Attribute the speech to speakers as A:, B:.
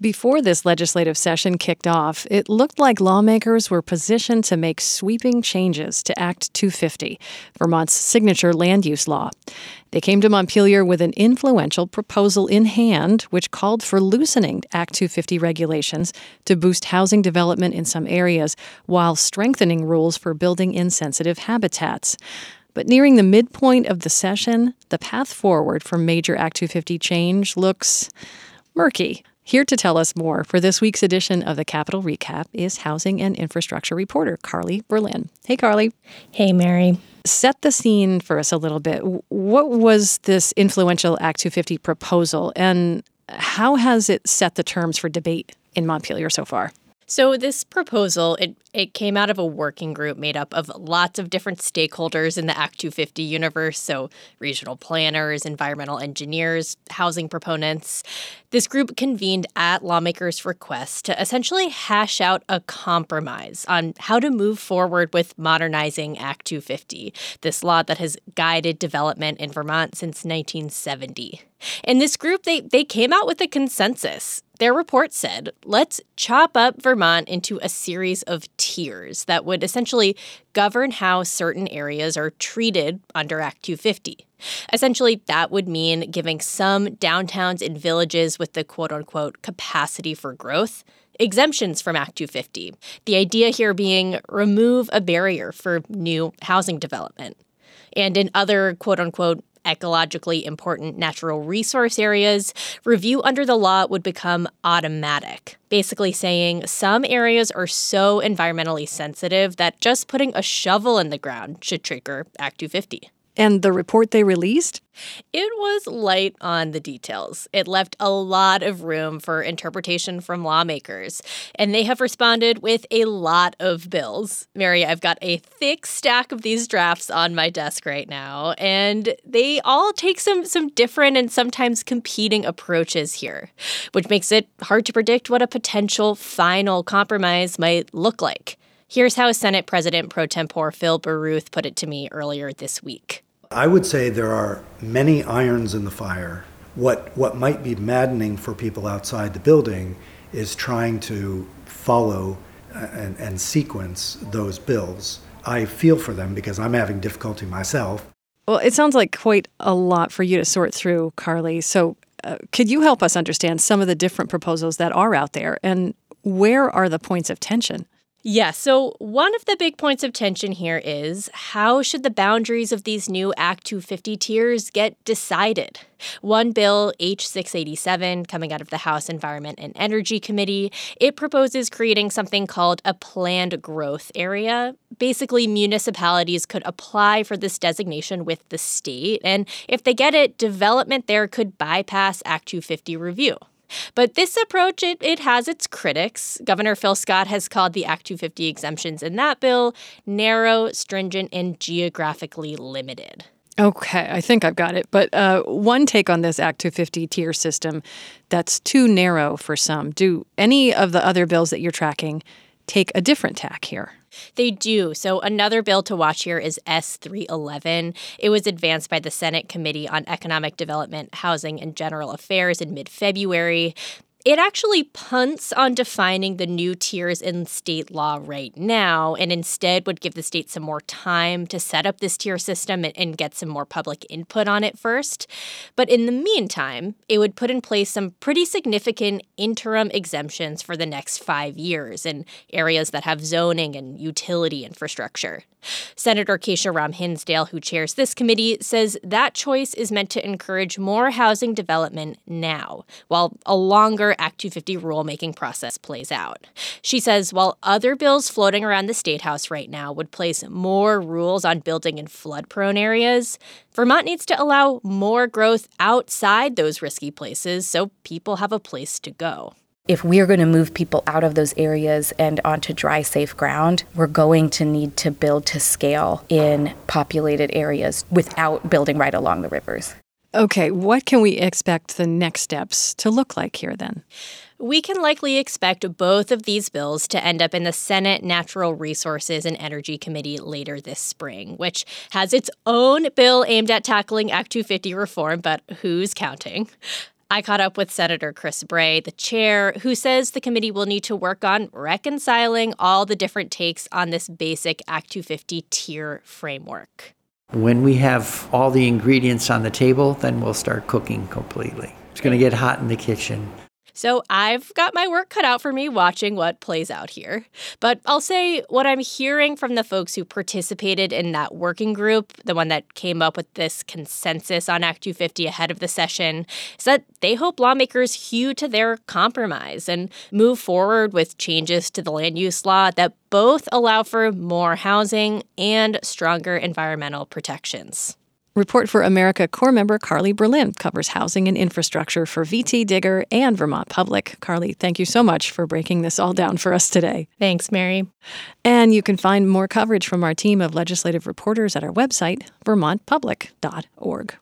A: Before this legislative session kicked off, it looked like lawmakers were positioned to make sweeping changes to Act 250, Vermont's signature land use law. They came to Montpelier with an influential proposal in hand, which called for loosening Act 250 regulations to boost housing development in some areas while strengthening rules for building in sensitive habitats. But nearing the midpoint of the session, the path forward for major Act 250 change looks murky. Here to tell us more for this week's edition of the Capitol Recap is housing and infrastructure reporter Carly Berlin. Hey, Carly.
B: Hey, Mary.
A: Set the scene for us a little bit. What was this influential Act 250 proposal, and how has it set the terms for debate in Montpelier so far?
B: So this proposal, it it came out of a working group made up of lots of different stakeholders in the Act 250 universe, so regional planners, environmental engineers, housing proponents. This group convened at lawmakers' request to essentially hash out a compromise on how to move forward with modernizing Act 250, this law that has guided development in Vermont since 1970. In this group, they, they came out with a consensus. Their report said, let's chop up Vermont into a series of tiers that would essentially govern how certain areas are treated under Act 250. Essentially, that would mean giving some downtowns and villages with the quote unquote capacity for growth exemptions from Act 250. The idea here being remove a barrier for new housing development. And in other quote unquote ecologically important natural resource areas, review under the law would become automatic, basically saying some areas are so environmentally sensitive that just putting a shovel in the ground should trigger Act 250.
A: And the report they released?
B: It was light on the details. It left a lot of room for interpretation from lawmakers, and they have responded with a lot of bills. Mary, I've got a thick stack of these drafts on my desk right now, and they all take some some different and sometimes competing approaches here, which makes it hard to predict what a potential final compromise might look like. Here's how Senate President pro tempore Phil Baruth put it to me earlier this week.
C: I would say there are many irons in the fire. What, what might be maddening for people outside the building is trying to follow uh, and, and sequence those bills. I feel for them because I'm having difficulty myself.
A: Well, it sounds like quite a lot for you to sort through, Carly. So, uh, could you help us understand some of the different proposals that are out there and where are the points of tension?
B: Yeah, so one of the big points of tension here is how should the boundaries of these new Act 250 tiers get decided? One bill, H687, coming out of the House Environment and Energy Committee, it proposes creating something called a planned growth area. Basically, municipalities could apply for this designation with the state, and if they get it, development there could bypass Act 250 review. But this approach, it, it has its critics. Governor Phil Scott has called the Act 250 exemptions in that bill narrow, stringent, and geographically limited.
A: Okay, I think I've got it. But uh, one take on this Act 250 tier system that's too narrow for some. Do any of the other bills that you're tracking take a different tack here?
B: They do. So, another bill to watch here is S 311. It was advanced by the Senate Committee on Economic Development, Housing, and General Affairs in mid February it actually punts on defining the new tiers in state law right now and instead would give the state some more time to set up this tier system and, get some more public input on it first. But in the meantime, it would put in place some pretty significant interim exemptions for the next five years in areas that have zoning and utility infrastructure. Senator Kesha Ram Hinsdale, who chairs this committee, says that choice is meant to encourage more housing development now, while a longer Act 250 rulemaking process plays out. She says while other bills floating around the State House right now would place more rules on building in flood prone areas, Vermont needs to allow more growth outside those risky places so people have a place to go
D: if we're going to move people out of those areas and onto dry, safe ground, we're going to need to build to scale in populated areas without building right along the rivers.
A: Okay, what can we expect the next steps to look like here then?
B: We can likely expect both of these bills to end up in the Senate Natural Resources and Energy Committee later this spring, which has its own bill aimed at tackling Act 250 reform, but who's counting? I caught up with Senator Chris Bray, the chair, who says the committee will need to work on reconciling all the different takes on this basic Act 250 tier framework.
E: When we have all the ingredients on the table, then we'll start cooking completely. It's going to get hot in the kitchen.
B: So I've got my work cut out for me watching what plays out here. But I'll say what I'm hearing from the folks who participated in that working group, the one that came up with this consensus on Act 250 ahead of the session, is that they hope lawmakers hew to their compromise and move forward with changes to the land use law that both allow for more housing and stronger environmental protections.
A: Report for America Corps member Carly Berlin covers housing and infrastructure for VT Digger and Vermont Public. Carly, thank you so much for breaking this all down for us today.
B: Thanks, Mary.
A: And you can find more coverage from our team of legislative reporters at our website, vermontpublic.org.